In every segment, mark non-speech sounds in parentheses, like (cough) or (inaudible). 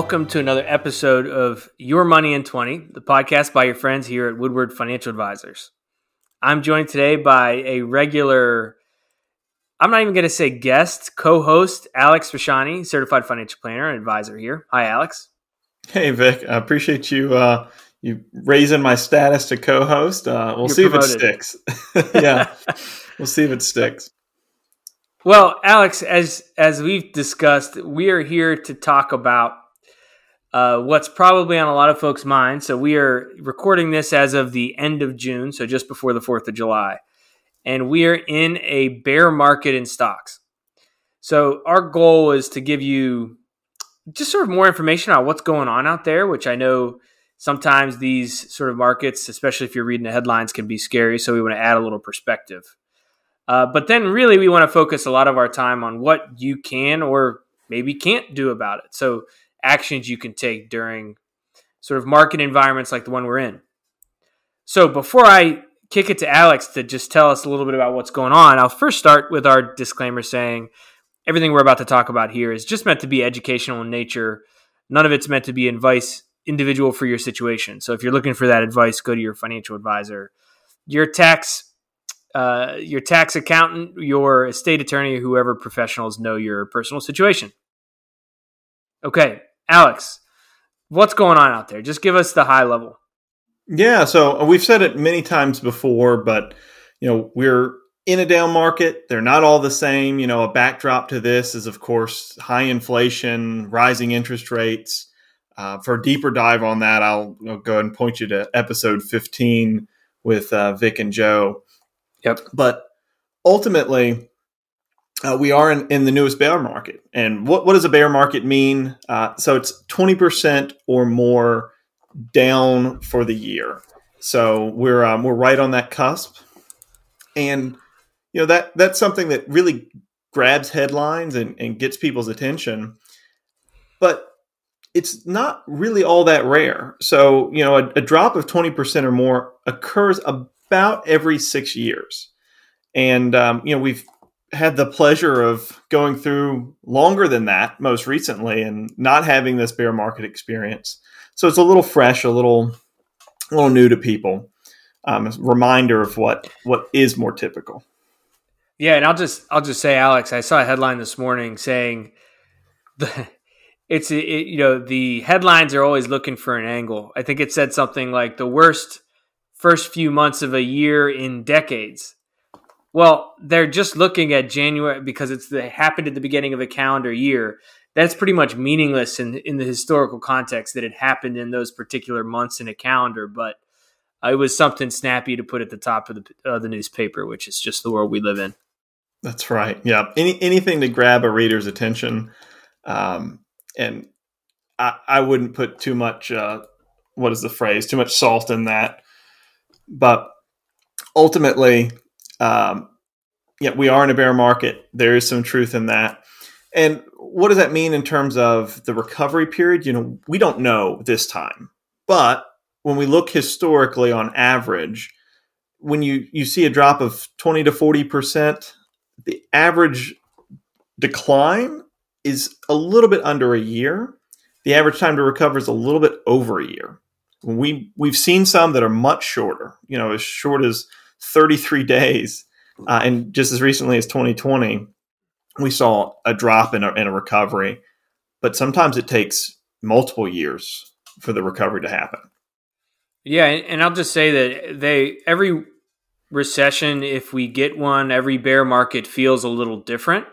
welcome to another episode of Your Money in 20, the podcast by your friends here at Woodward Financial Advisors. I'm joined today by a regular, I'm not even going to say guest, co host, Alex Rashani, certified financial planner and advisor here. Hi, Alex. Hey, Vic. I appreciate you. Uh, you raising my status to co-host. Uh, we'll You're see promoted. if it sticks. (laughs) (laughs) yeah, we'll see if it sticks. Well, Alex, as as we've discussed, we are here to talk about uh, what's probably on a lot of folks' minds. So we are recording this as of the end of June, so just before the Fourth of July, and we are in a bear market in stocks. So our goal is to give you just sort of more information on what's going on out there, which I know sometimes these sort of markets, especially if you're reading the headlines, can be scary. So we want to add a little perspective. Uh, but then, really, we want to focus a lot of our time on what you can or maybe can't do about it. So, actions you can take during sort of market environments like the one we're in. So, before I kick it to Alex to just tell us a little bit about what's going on, I'll first start with our disclaimer saying everything we're about to talk about here is just meant to be educational in nature. None of it's meant to be advice individual for your situation. So, if you're looking for that advice, go to your financial advisor. Your tax uh, your tax accountant, your estate attorney, whoever professionals know your personal situation. Okay, Alex, what's going on out there? Just give us the high level. Yeah, so we've said it many times before, but you know we're in a down market. They're not all the same. You know, a backdrop to this is, of course, high inflation, rising interest rates. Uh, for a deeper dive on that, I'll, I'll, go ahead and point you to episode 15 with uh, Vic and Joe. Yep. But ultimately, uh, we are in, in, the newest bear market. And what, what does a bear market mean? Uh, so it's 20% or more down for the year. So we're, um, we're right on that cusp. And, you know, that, that's something that really grabs headlines and, and gets people's attention. But it's not really all that rare. So, you know, a, a drop of 20% or more occurs about every six years. And, um, you know, we've had the pleasure of going through longer than that most recently and not having this bear market experience. So it's a little fresh, a little, a little new to people. Um, a reminder of what what is more typical. Yeah, and I'll just I'll just say, Alex, I saw a headline this morning saying the (laughs) it's it, you know the headlines are always looking for an angle. I think it said something like the worst first few months of a year in decades. Well, they're just looking at January because it's the, happened at the beginning of a calendar year. That's pretty much meaningless in in the historical context that it happened in those particular months in a calendar. But uh, it was something snappy to put at the top of the uh, the newspaper, which is just the world we live in. That's right. Yeah, any anything to grab a reader's attention, um, and I, I wouldn't put too much. Uh, what is the phrase? Too much salt in that. But ultimately, um, yeah, we are in a bear market. There is some truth in that. And what does that mean in terms of the recovery period? You know, we don't know this time. But when we look historically on average, when you, you see a drop of 20 to 40%, the average decline is a little bit under a year. The average time to recover is a little bit over a year we we've seen some that are much shorter. You know, as short as 33 days, uh, and just as recently as 2020, we saw a drop in a, in a recovery. But sometimes it takes multiple years for the recovery to happen. Yeah, and I'll just say that they every recession, if we get one, every bear market feels a little different,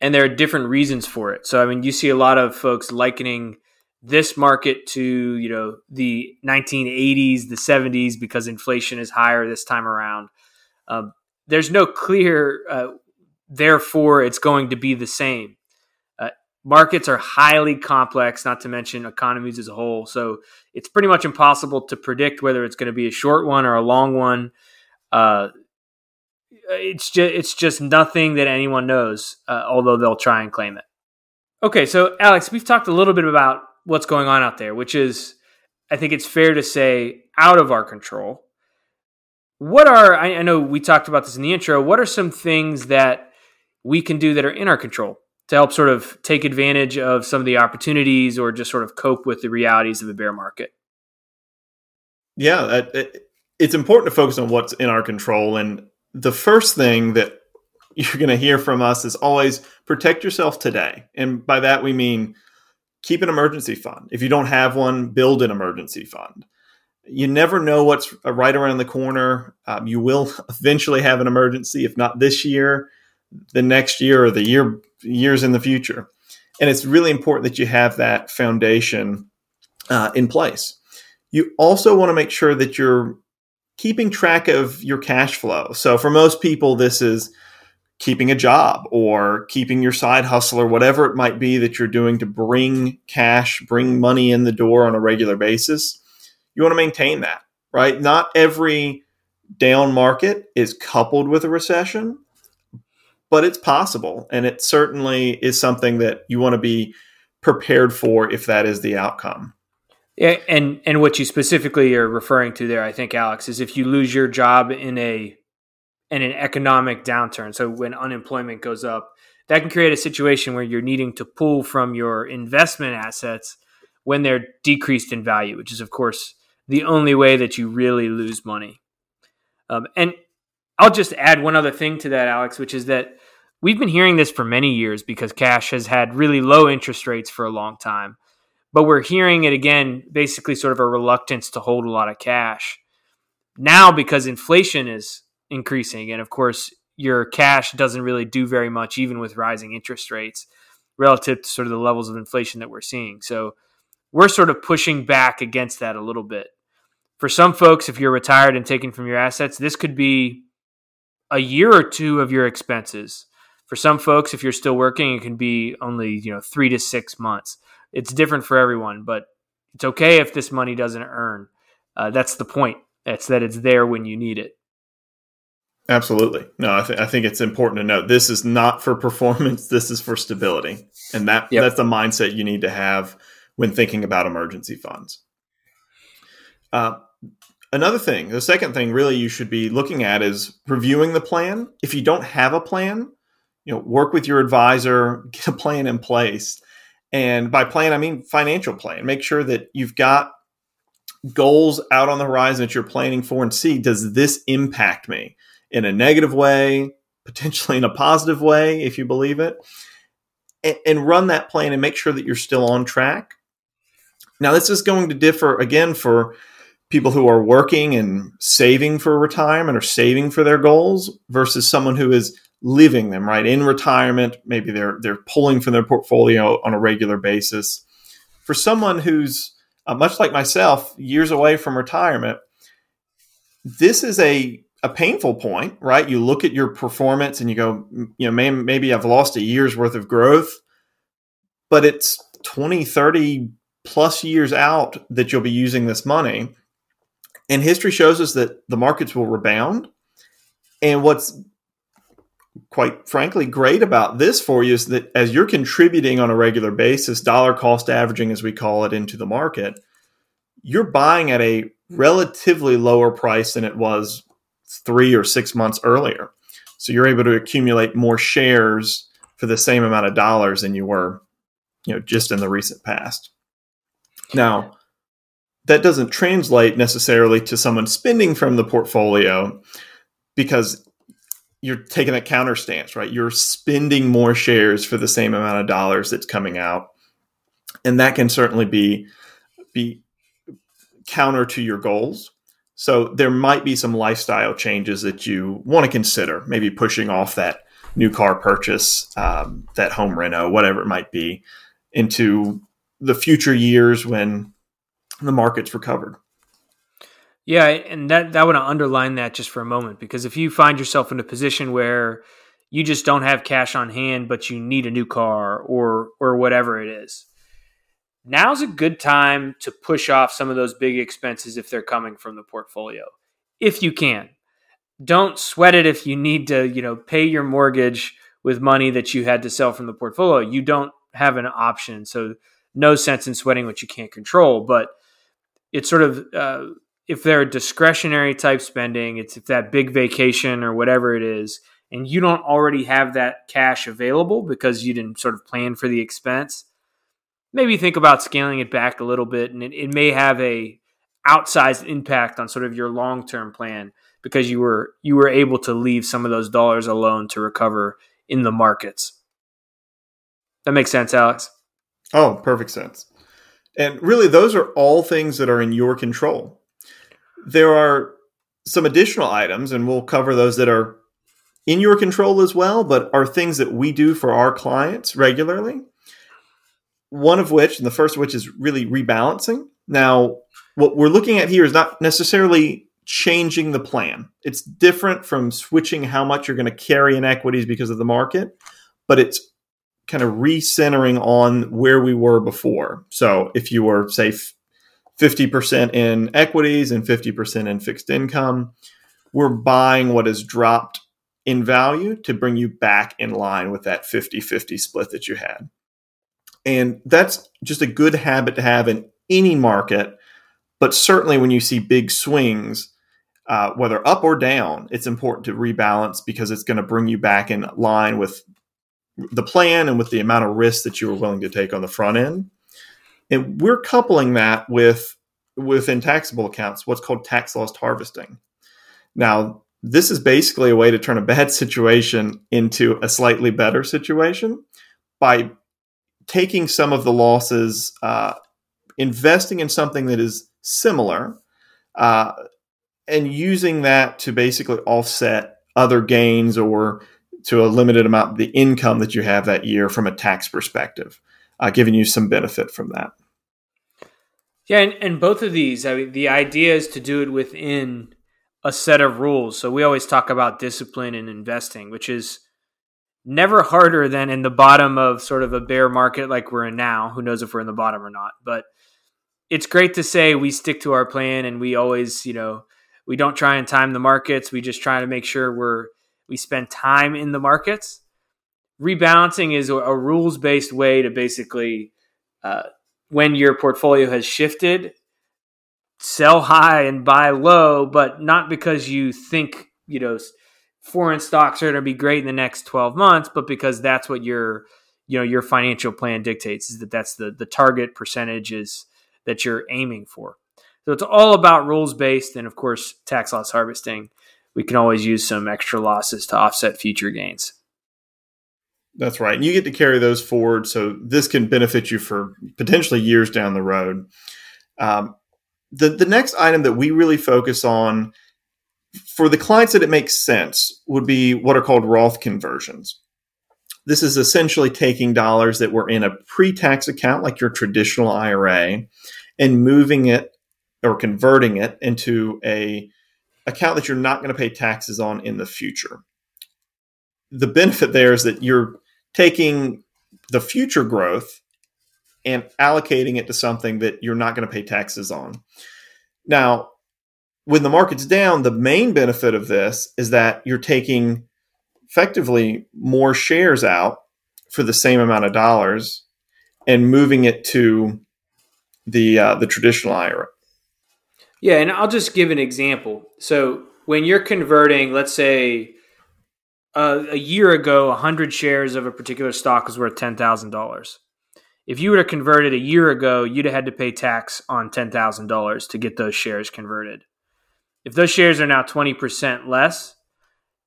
and there are different reasons for it. So, I mean, you see a lot of folks likening this market to you know the 1980s the 70s because inflation is higher this time around. Um, there's no clear uh, therefore it's going to be the same. Uh, markets are highly complex not to mention economies as a whole. So it's pretty much impossible to predict whether it's going to be a short one or a long one. Uh, it's just it's just nothing that anyone knows uh, although they'll try and claim it. Okay so alex we've talked a little bit about what's going on out there, which is, I think it's fair to say, out of our control. What are, I, know we talked about this in the intro, what are some things that we can do that are in our control? to help sort of take advantage of some of the opportunities or just sort of cope with the realities of the bear market? Yeah, it's important to focus on what's in our control. And the first thing that (laughs) you're going to hear from us is always protect yourself today. And by that, we mean keep an emergency fund. If you don't have one, build an emergency fund. You never know what's right around the corner. Um, you will (laughs) eventually have an emergency, if not this year, the next year, or the year years in the future. And it's really important that you have that foundation uh, in place. You also want to make sure that you're keeping track of your cash flow. So for most people, this is keeping a job or keeping your side hustle or whatever it might be that you're doing to bring cash, bring money in the door on a regular basis. You want to maintain that, right? Not every down market is coupled with a recession, but it's possible. And it certainly is something that you want to be prepared for if that is the outcome. And and what you specifically are referring to there, I think, Alex, is if you lose your job in a in an economic downturn. So when unemployment goes up, that can create a situation where you're needing to pull from your investment assets when they're decreased in value, which is, of course, the only way that you really lose money. Um, and I'll just add one other thing to that, Alex, which is that we've been hearing this for many years because cash has had really low interest rates for a long time. But we're hearing it again, basically, sort of a reluctance to hold a lot of cash. Now, because inflation is increasing. And of course, your cash doesn't really do very much, even with rising interest rates, relative to sort of the levels of inflation that we're seeing. So we're sort of pushing back against that a little bit. For some folks, if you're retired and taken from your assets, this could be a year or two of your expenses. For some folks, if you're still working, it can be only you know three to six months. It's different for everyone, but it's okay if this money doesn't earn. Uh, that's the point. It's that it's there when you need it. Absolutely. No, I, th- I think it's important to note this is not for performance. (laughs) This is for stability, and that yep. that's the mindset you need to have when thinking about emergency funds. Uh, another thing, the second thing, really, you should be looking at is reviewing the plan. If you don't have a plan, you know, work with your advisor, (laughs) get a plan in place, and by plan, I mean financial plan. Make sure that you've got goals out on the horizon that you're planning for, and see does this impact me in a negative way, potentially in a positive way, if you believe it, and, and run that plan and make sure that you're still on track. Now, this is going to differ again for people who are working and saving for retirement or saving for their goals versus someone who is living them right in retirement maybe they're they're pulling from their portfolio on a regular basis for someone who's uh, much like myself years away from retirement this is a a painful point, right? You look at your performance and you go, you know, maybe, maybe I've lost a year's worth of growth, but it's 20, 30 plus years out that you'll be using this money. And history shows us that the markets will rebound. And what's quite frankly great about this for you is that as you're contributing on a regular basis, dollar cost averaging, as we call it, into the market, you're buying at a relatively lower price than it was three or six months earlier. So you're able to accumulate more shares for the same amount of dollars than you were, you know, just in the recent past. Now, that doesn't translate necessarily to someone spending from the portfolio because you're taking a counter stance, right? You're spending more shares for the same amount of dollars that's coming out. And that can certainly be be counter to your goals. So there might be some lifestyle changes that you want to consider, maybe pushing off that new car purchase, um, that home reno, whatever it might be, into the future years when the market's recovered. Yeah, and that that would underline that just for a moment because if you find yourself in a position where you just don't have cash on hand, but you need a new car or or whatever it is, now's a good time to push off some of those big expenses if they're coming from the portfolio if you can. Don't sweat it if you need to you know pay your mortgage with money that you had to sell from the portfolio. You don't have an option so no sense in sweating what you can't control but it's sort of uh, if they're discretionary type spending it's if that big vacation or whatever it is and you don't already have that cash available because you didn't sort of plan for the expense, maybe think about scaling it back a little bit and it, it may have a outsized impact on sort of your long-term plan because you were you were able to leave some of those dollars alone to recover in the markets. That makes sense, Alex. Oh, perfect sense. And really those are all things that are in your control. There are some additional items and we'll cover those that are in your control as well, but are things that we do for our clients regularly. One of which, and the first of which is really rebalancing. Now, what we're looking at here is not necessarily changing the plan. It's different from switching how much you're going to carry in equities because of the market, but it's kind of recentering on where we were before. So if you were, say, 50% in equities and 50% in fixed income, we're buying what has dropped in value to bring you back in line with that 50 50 split that you had. And that's just a good habit to have in any market but certainly when you see big swings, uh, whether up or down, it's important to rebalance because it's going to bring you back in line with the plan and with the amount of risk that you were willing to take on the front end. And we're coupling that with within taxable accounts what's called tax loss harvesting. Now, this is basically a way to turn a bad (laughs) situation into a slightly better situation by taking some of the losses, uh, investing in something that is similar, uh, and using that to basically offset other gains or to a limited amount the income that you have that year from a tax perspective, uh, giving you some benefit from that. Yeah, and, and both of these, I mean, the idea is to do it within a set of rules. So we always talk about discipline in investing, which is never harder than in the bottom of sort of a bear market like we're in now. Who knows if we're in the bottom or not? But it's great to say we stick to our plan and we always, you know, we don't try and time the markets. We just try to make sure we're we spend time in the markets. Rebalancing is a, rules based way to basically, uh, when your portfolio has shifted, sell high and buy low, but not because you think you know foreign stocks are going to be great in the next twelve months, but because that's what your you know your financial plan dictates is that that's the the target percentages that you're aiming for. So it's all about rules based, and of course, tax loss harvesting. We can always use some extra losses to offset future gains. That's right. And you get to carry those forward. So this can benefit you for potentially years down the road. Um, the, the next item that we really focus on for the clients that it makes sense would be what are called Roth conversions. This is essentially taking dollars that were in a pre tax account, like your traditional IRA, and moving it or converting it into a account that you're not going to pay taxes on in the future. The benefit there is that you're taking the future growth and allocating it to something that you're not going to pay taxes on. Now, when the market's down, the main benefit of this is that you're taking effectively more shares out for the same amount of dollars and moving it to the uh, the traditional IRA. Yeah, and I'll just give an example. So when you're converting, let's say uh, a year ago, 100 shares of a particular stock was worth $10,000. If you would have converted a year ago, you'd have had to pay tax on $10,000 to get those shares converted. If those shares are now 20% less,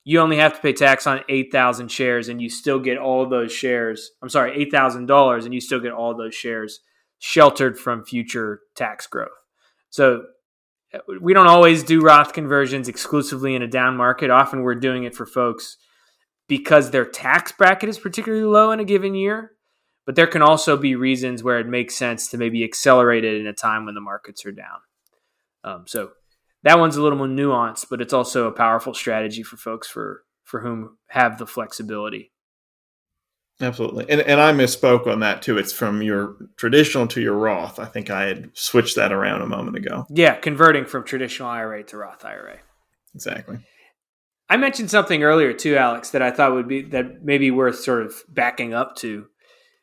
you only have to pay tax on 8,000 shares and you still get all those shares. I'm sorry, $8,000 and you still get all those shares sheltered from future tax growth. So we don't always do Roth conversions exclusively in a down market. Often we're doing it for folks because their tax bracket is particularly low in a given year. But there can also be reasons where it makes sense to maybe accelerate it in a time when the markets are down. Um, so that one's a little more nuanced, but it's also a powerful strategy for folks for for whom have the flexibility. Absolutely. And, and I misspoke on that too. It's from your traditional to your Roth. I think I had switched that around a moment ago. Yeah, converting from traditional IRA to Roth IRA. Exactly. I mentioned something earlier too, Alex, that I thought would be that maybe worth sort of backing up to,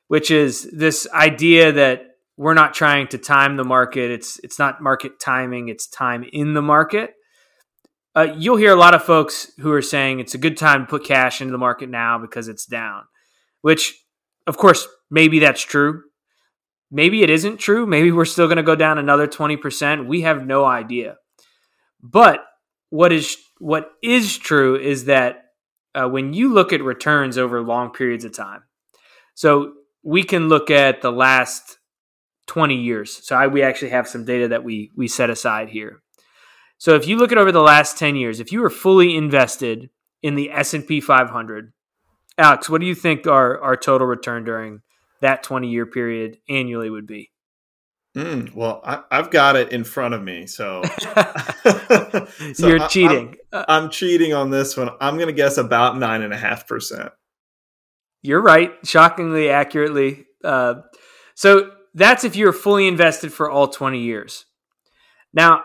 which is this idea that we're not trying to time the market. It's it's not market timing, it's time in the market. uh, you'll hear a lot of folks who are saying it's a good time to put cash into the market now because it's down, which, of course, maybe that's true. Maybe it isn't true. Maybe we're still going to go down another 20%. We have no idea. But what is what is true is that uh, when you look at returns over long periods of time, so we can look at the last 20 years. So I, we actually have some data that we we set aside here. So if you look at over the last 10 years, if you were fully invested in the S&P 500, Alex, what do you think our our total return during that 20 year period annually would be? Mm, well, I, have got it in front of me, so, (laughs) so you're I, cheating. I'm, I'm, cheating on this one. I'm going to guess about nine and a half percent. You're right, shockingly accurately. Uh, so that's if you're fully invested for all 20 years. Now,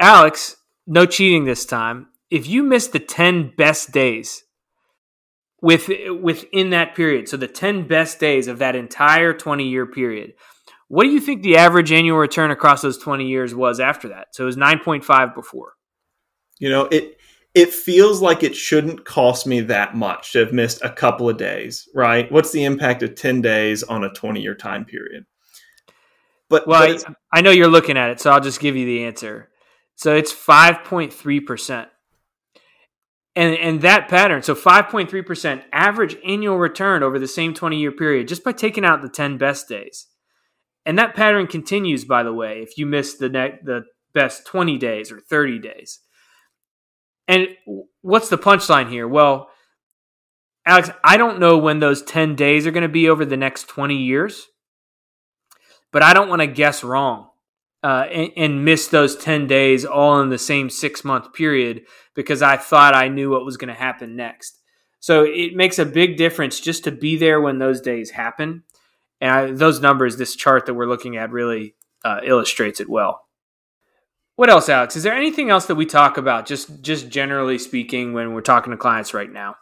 Alex, no cheating this time. If you miss the 10 best days with within that period, so the 10 best days of that entire 20 year period, what do you think the average annual return across those 20 years was after that? So it was 9.5 before. You know, it it feels like it shouldn't cost me that much to have missed a couple of days, right? What's the impact of 10 days on a 20 year time period? But well, but I, I know you're looking at it, so I'll just give you the answer. So it's 5.3%. And, and that pattern, so 5.3% average annual return over the same 20 year period, just by taking out the 10 best days. And that pattern continues, by the way, if you miss the ne- the best 20 days or 30 days. And what's the punchline here? Well, Alex, I don't know when those 10 days are going to be over the next 20 years, but I don't want to guess wrong uh, and, and, miss those 10 days all in the same six month period because I thought I knew what was going to happen next. So it makes a big difference just to be there when those days happen and I, those numbers, this chart that we're looking at, really uh, illustrates it well. What else, Alex? Is there anything else that we talk about, just just generally speaking, when we're talking to clients right now?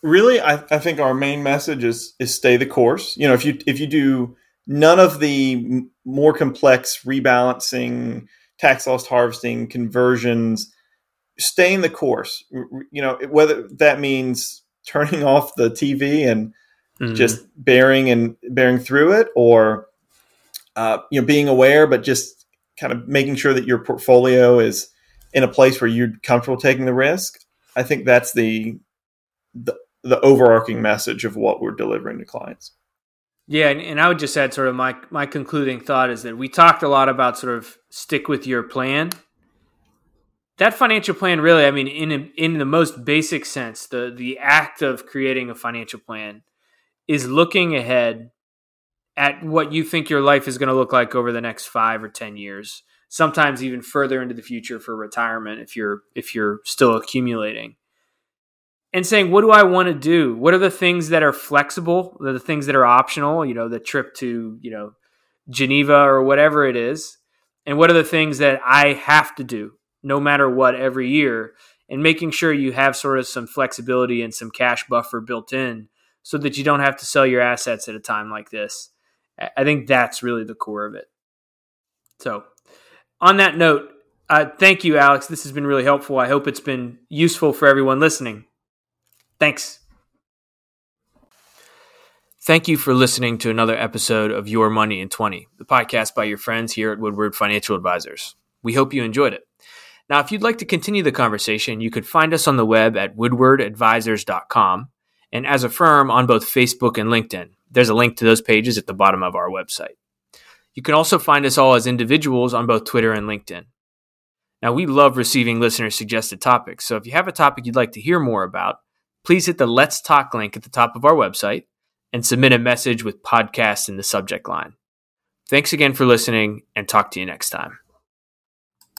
Really, I, I think our main message is is stay the course. You know, if you if you do none of the more complex rebalancing, tax loss harvesting, conversions, staying the course. You know, whether that means turning (laughs) off the TV and mm-hmm. just bearing and bearing through it, or uh, you know being aware, but just kind of making sure that your portfolio is in a place where you're comfortable taking the risk. I think that's the the, the overarching message of what we're delivering to clients. Yeah, and, and, I would just add sort of my my concluding thought is that we talked a lot about sort of stick with your plan. That financial plan, really, I mean, in in the most basic sense, the the act of creating a financial plan is looking ahead at what you think your life is going to look like over the next 5 or 10 years sometimes even further into the future for retirement if you're if you're still accumulating and saying what do i want to do what are the things that are flexible the things that are optional you know the trip to you know geneva or whatever it is and what are the things that i have to do no matter what every year and making sure you have sort of some flexibility and some cash buffer built in so that you don't have to sell your assets at a time like this. I think that's really the core of it. So, on that note, uh, thank you, Alex. This has been really helpful. I hope it's been useful for everyone listening. Thanks. Thank you for listening to another episode of Your Money in 20, the podcast by your friends here at Woodward Financial Advisors. We hope you enjoyed it. Now, if you'd like to continue the conversation, you could find us on the web at woodwardadvisors.com and as a firm on both Facebook and LinkedIn. There's a link to those pages at the bottom of our website. You can also find us all as individuals on both Twitter and LinkedIn. Now, we love receiving listener suggested topics, so if you have a topic you'd like to hear more about, please hit the Let's Talk link at the top of our website and submit a message with podcast in the subject line. Thanks again for listening, and talk to you next time.